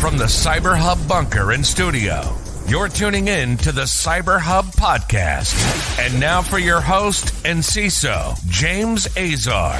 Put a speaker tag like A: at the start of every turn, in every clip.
A: From the Cyber Hub bunker and studio, you're tuning in to the Cyber Hub podcast. And now for your host and CISO, James Azar.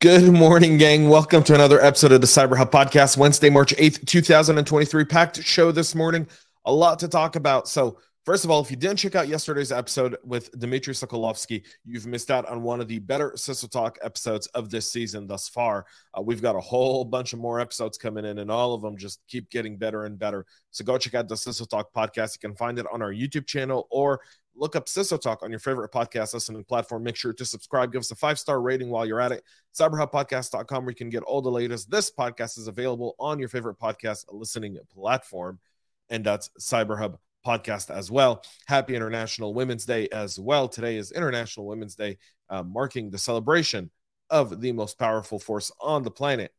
B: Good morning, gang. Welcome to another episode of the Cyber Hub podcast, Wednesday, March 8th, 2023. Packed show this morning. A lot to talk about. So, First of all, if you didn't check out yesterday's episode with Dmitry Sokolovsky, you've missed out on one of the better CISO Talk episodes of this season thus far. Uh, we've got a whole bunch of more episodes coming in, and all of them just keep getting better and better. So go check out the CISO Talk podcast. You can find it on our YouTube channel or look up CISO Talk on your favorite podcast listening platform. Make sure to subscribe, give us a five star rating while you're at it. CyberHubPodcast.com, where you can get all the latest. This podcast is available on your favorite podcast listening platform, and that's CyberHub podcast as well. Happy International Women's Day as well. Today is International Women's Day, uh, marking the celebration of the most powerful force on the planet,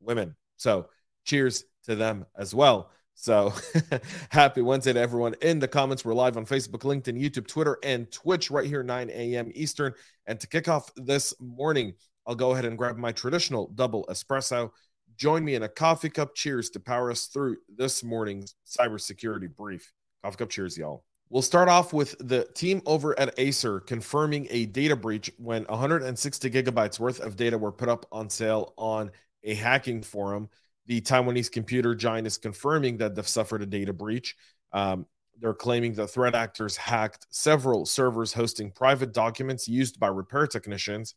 B: women. So, cheers to them as well. So, happy Wednesday to everyone in the comments. We're live on Facebook, LinkedIn, YouTube, Twitter, and Twitch right here, 9 a.m. Eastern. And to kick off this morning, I'll go ahead and grab my traditional double espresso. Join me in a coffee cup. Cheers to power us through this morning's cybersecurity brief. Coffee Cup cheers, y'all. We'll start off with the team over at Acer confirming a data breach when 160 gigabytes worth of data were put up on sale on a hacking forum. The Taiwanese computer giant is confirming that they've suffered a data breach. Um, they're claiming the threat actors hacked several servers hosting private documents used by repair technicians.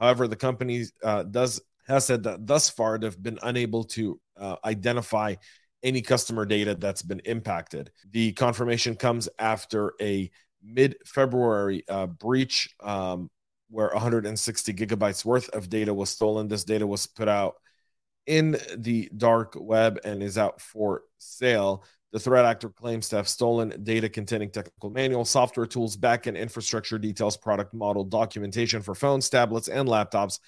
B: However, the company uh, does has said that thus far they've been unable to uh, identify any customer data that's been impacted. The confirmation comes after a mid February uh, breach um, where 160 gigabytes worth of data was stolen. This data was put out in the dark web and is out for sale. The threat actor claims to have stolen data containing technical manuals, software tools, backend infrastructure details, product model documentation for phones, tablets, and laptops,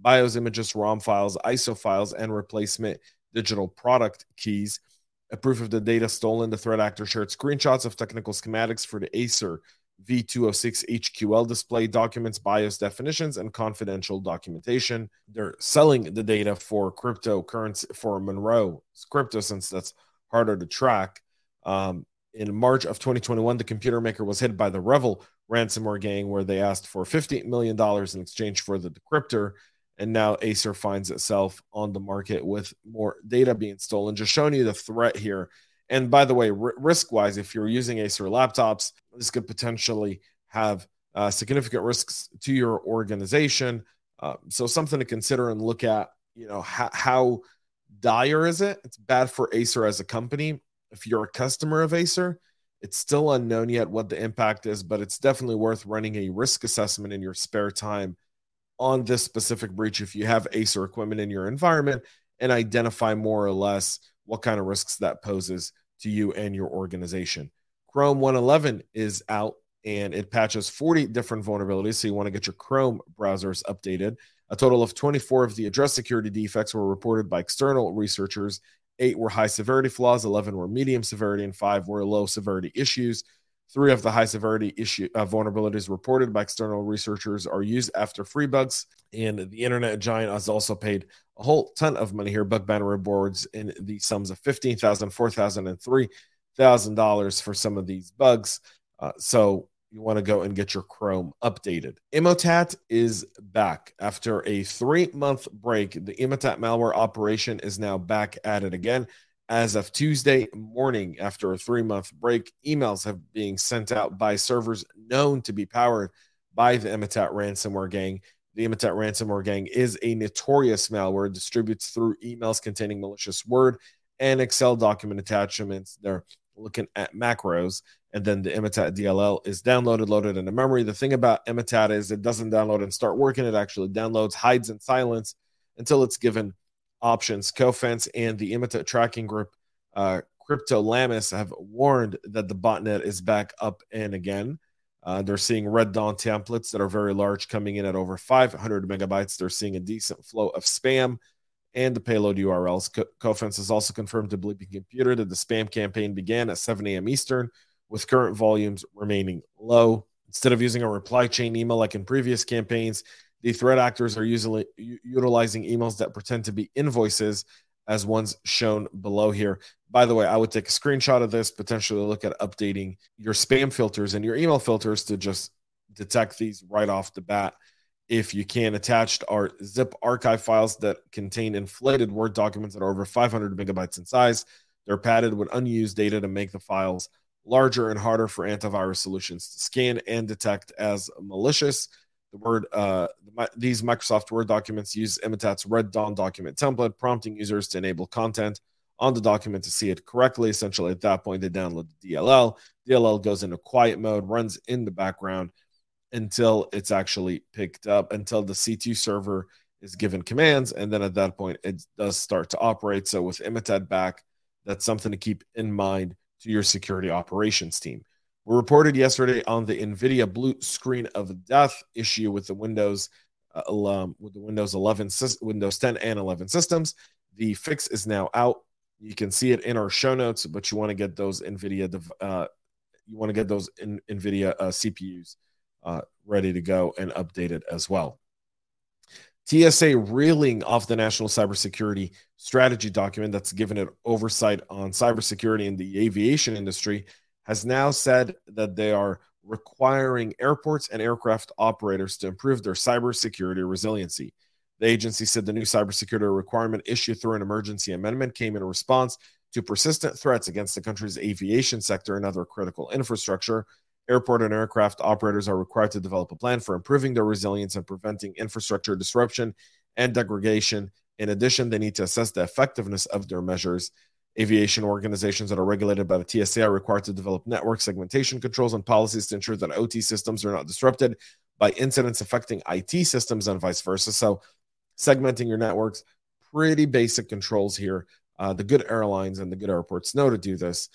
B: BIOS images, ROM files, ISO files, and replacement digital product keys. A proof of the data stolen, the threat actor shared screenshots of technical schematics for the Acer V206 HQL display, documents, BIOS definitions, and confidential documentation. They're selling the data for cryptocurrency for Monero crypto, since that's harder to track. Um, in March of 2021, the computer maker was hit by the REvil ransomware gang, where they asked for $50 million in exchange for the decryptor and now Acer finds itself on the market with more data being stolen. Just showing you the threat here. And by the way, r- risk wise, if you're using Acer laptops, this could potentially have uh, significant risks to your organization. Uh, so something to consider and look at. You know how, how dire is it? It's bad for Acer as a company. If you're a customer of Acer, it's still unknown yet what the impact is, but it's definitely worth running a risk assessment in your spare time on this specific breach if you have Acer equipment in your environment and identify more or less what kind of risks that poses to you and your organization. Chrome 111 is out and it patches 40 different vulnerabilities. So you want to get your Chrome browsers updated. A total of 24 of the address security defects were reported by external researchers. Eight were high severity flaws, 11 were medium severity, and five were low severity issues. Three of the high severity issue uh, vulnerabilities reported by external researchers are used after free bugs, and the internet giant has also paid a whole ton of money here. Bug banner rewards in the sums of fifteen thousand, four thousand, and three thousand dollars for some of these bugs. Uh, so you want to go and get your Chrome updated. Emotet is back after a three month break. The Emotet malware operation is now back at it again. As of Tuesday morning, after a three month break, emails have being sent out by servers known to be powered by the Emotet ransomware gang. The Emotet ransomware gang is a notorious malware, distributes through emails containing malicious Word and Excel document attachments. They're looking at macros, and then the Emotet DLL is downloaded, loaded into memory. The thing about Emotet is it doesn't download and start working. It actually downloads, hides in silence until it's given options. Cofense and the Emotet tracking group, uh, Cryptolaemus, have warned that the botnet is back up and again. Uh, they're seeing Red Dawn templates that are very large coming in at over 500 megabytes. They're seeing a decent flow of spam and the payload URLs. Co- Cofense has also confirmed to Bleeping Computer that the spam campaign began at 7 a.m. Eastern, with current volumes remaining low. Instead of using a reply chain email like in previous campaigns, the threat actors are usually utilizing emails that pretend to be invoices as ones shown below here. By the way, I would take a screenshot of this, potentially look at updating your spam filters and your email filters to just detect these right off the bat. If you can, attached are zip archive files that contain inflated Word documents that are over 500 megabytes in size. They're padded with unused data to make the files larger and harder for antivirus solutions to scan and detect as malicious. The word uh, these Microsoft Word documents use Emotet's Red Dawn document template, prompting users to enable content on the document to see it correctly. Essentially, at that point, they download the DLL. DLL goes into quiet mode, runs in the background until it's actually picked up, until the C2 server is given commands, and then at that point, it does start to operate. So with Imitat back, that's something to keep in mind to your security operations team. We reported yesterday on the NVIDIA blue screen of death issue with the Windows uh, um, with the Windows 11, Windows 10 and 11 systems. The fix is now out. You can see it in our show notes, but you want to get those NVIDIA uh, you want to get those in, NVIDIA uh, CPUs uh, ready to go and updated as well. TSA reeling off the National Cybersecurity Strategy document that's given it oversight on cybersecurity in the aviation industry has now said that they are requiring airports and aircraft operators to improve their cybersecurity resiliency. The agency said the new cybersecurity requirement issued through an emergency amendment came in response to persistent threats against the country's aviation sector and other critical infrastructure. Airport and aircraft operators are required to develop a plan for improving their resilience and preventing infrastructure disruption and degradation. In addition, they need to assess the effectiveness of their measures Aviation organizations that are regulated by the TSA are required to develop network segmentation controls and policies to ensure that OT systems are not disrupted by incidents affecting IT systems and vice versa. So, segmenting your networks, pretty basic controls here. Uh, the good airlines and the good airports know to do this.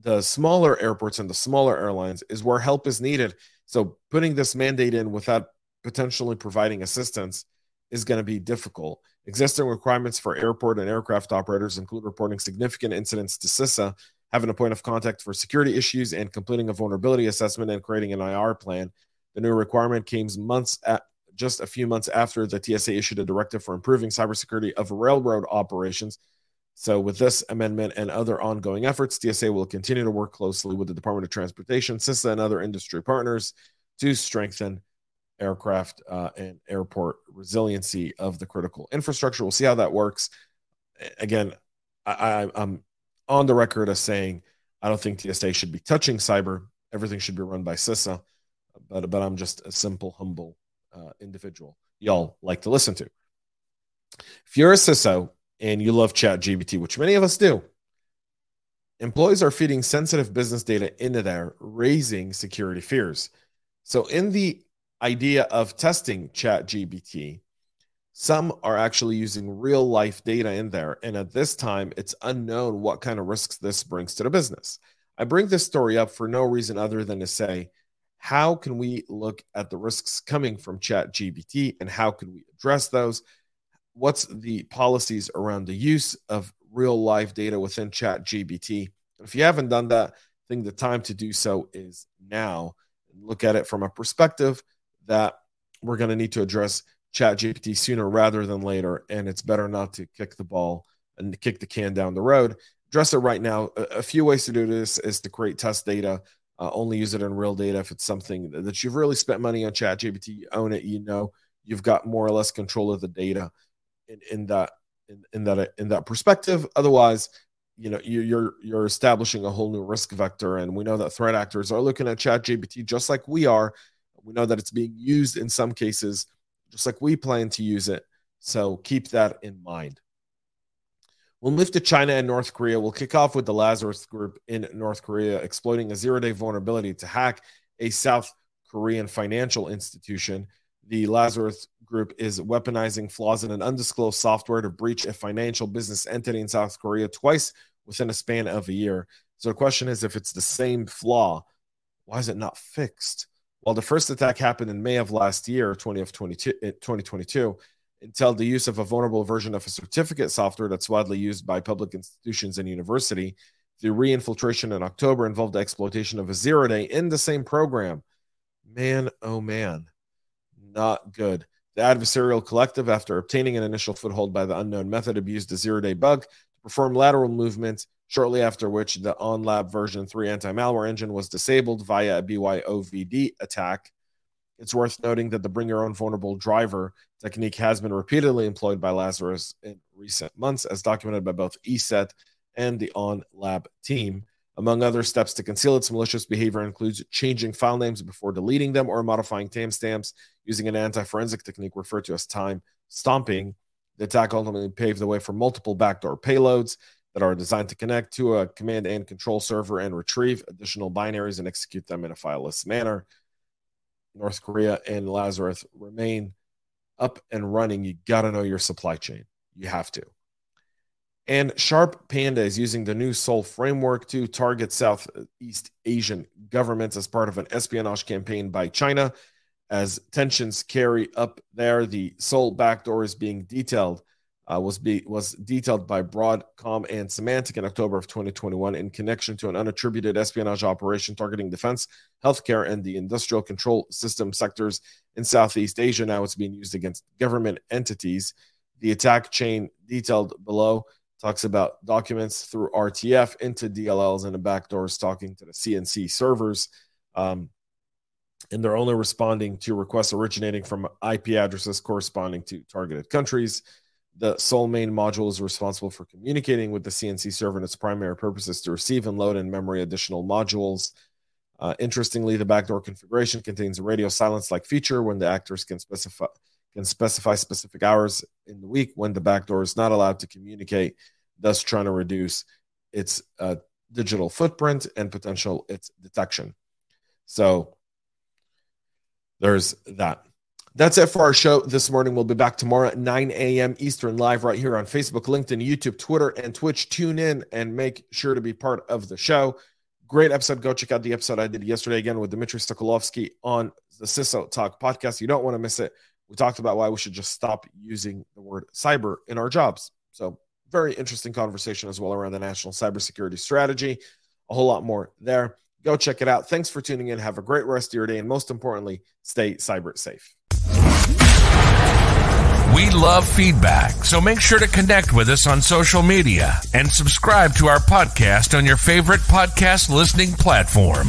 B: The smaller airports and the smaller airlines is where help is needed. So, putting this mandate in without potentially providing assistance is going to be difficult. Existing requirements for airport and aircraft operators include reporting significant incidents to CISA, having a point of contact for security issues, and completing a vulnerability assessment and creating an IR plan. The new requirement came months at just a few months after the TSA issued a directive for improving cybersecurity of railroad operations. So, with this amendment and other ongoing efforts, TSA will continue to work closely with the Department of Transportation, CISA, and other industry partners to strengthen aircraft uh, and airport resiliency of the critical infrastructure. We'll see how that works. Again, I, I'm on the record as saying I don't think TSA should be touching cyber. Everything should be run by CISA, but but I'm just a simple, humble uh, individual. Y'all like to listen to. If you're a CISO and you love Chat GPT, which many of us do, employees are feeding sensitive business data into there, raising security fears. So in the idea of testing chat gpt some are actually using real life data in there and at this time it's unknown what kind of risks this brings to the business. I bring this story up for no reason other than to say how can we look at the risks coming from chat gpt and how can we address those? What's the policies around the use of real life data within chat gpt if you haven't done that i think the time to do so is now. Look at it from a perspective that we're going to need to address chat gpt sooner rather than later and it's better not to kick the ball and kick the can down the road. Address it right now. A, few ways to do this is to create test data uh, only use it in real data if it's something that you've really spent money on chat gpt you own it you know you've got more or less control of the data in, in that in, in that in that perspective. Otherwise you know you're you're establishing a whole new risk vector and we know that threat actors are looking at chat gpt just like we are we know that it's being used in some cases, just like we plan to use it. So keep that in mind. We'll move to China and North Korea. We'll kick off with the Lazarus Group in North Korea exploiting a zero day vulnerability to hack a South Korean financial institution. The Lazarus Group is weaponizing flaws in an undisclosed software to breach a financial business entity in South Korea twice within a span of a year. So the question is if it's the same flaw, why is it not fixed? While the first attack happened in May of last year, 20 of 22, eh, 2022, Intel the use of a vulnerable version of a certificate software that's widely used by public institutions and university. The re-infiltration in October involved the exploitation of a zero day in the same program. Man, oh man, not good. The adversarial collective, after obtaining an initial foothold by the unknown method, abused a zero day bug perform lateral movements, shortly after which the AhnLab version 3 anti malware engine was disabled via a BYOVD attack. It's worth noting that the bring your own vulnerable driver technique has been repeatedly employed by Lazarus in recent months, as documented by both ESET and the AhnLab team. Among other steps to conceal its malicious behavior includes changing file names before deleting them or modifying timestamps using an anti-forensic technique referred to as time stomping. The attack ultimately paved the way for multiple backdoor payloads that are designed to connect to a command and control server and retrieve additional binaries and execute them in a fileless manner. North Korea and Lazarus remain up and running. You got to know your supply chain. You have to. And Sharp Panda is using the new Soul framework to target Southeast Asian governments as part of an espionage campaign by China. As tensions carry up there, the Soul backdoor is being detailed. Uh, was be was detailed by Broadcom and Symantec in October of 2021 in connection to an unattributed espionage operation targeting defense, healthcare, and the industrial control system sectors in Southeast Asia. Now it's being used against government entities. The attack chain detailed below talks about documents through RTF into DLLs and the backdoors talking to the CNC servers. Um, and they're only responding to requests originating from IP addresses corresponding to targeted countries. The Soul main module is responsible for communicating with the CNC server, and its primary purpose is to receive and load in memory additional modules. Uh, interestingly, the backdoor configuration contains a radio silence like feature when the actors can specify can specify specific hours in the week when the backdoor is not allowed to communicate, thus trying to reduce its uh, digital footprint and potential its detection. So there's that. That's it for our show this morning. We'll be back tomorrow at 9 a.m. Eastern live right here on Facebook, LinkedIn, YouTube, Twitter, and Twitch. Tune in and make sure to be part of the show. Great episode. Go check out the episode I did yesterday again with Dmitry Sokolovsky on the CISO Talk podcast. You don't want to miss it we talked about why we should just stop using the word cyber in our jobs. So, very interesting conversation as well around the national cybersecurity strategy. A whole lot more there. Go check it out. Thanks for tuning in. Have a great rest of your day. And most importantly, stay cyber safe.
A: We love feedback, so make sure to connect with us on social media and subscribe to our podcast on your favorite podcast listening platform.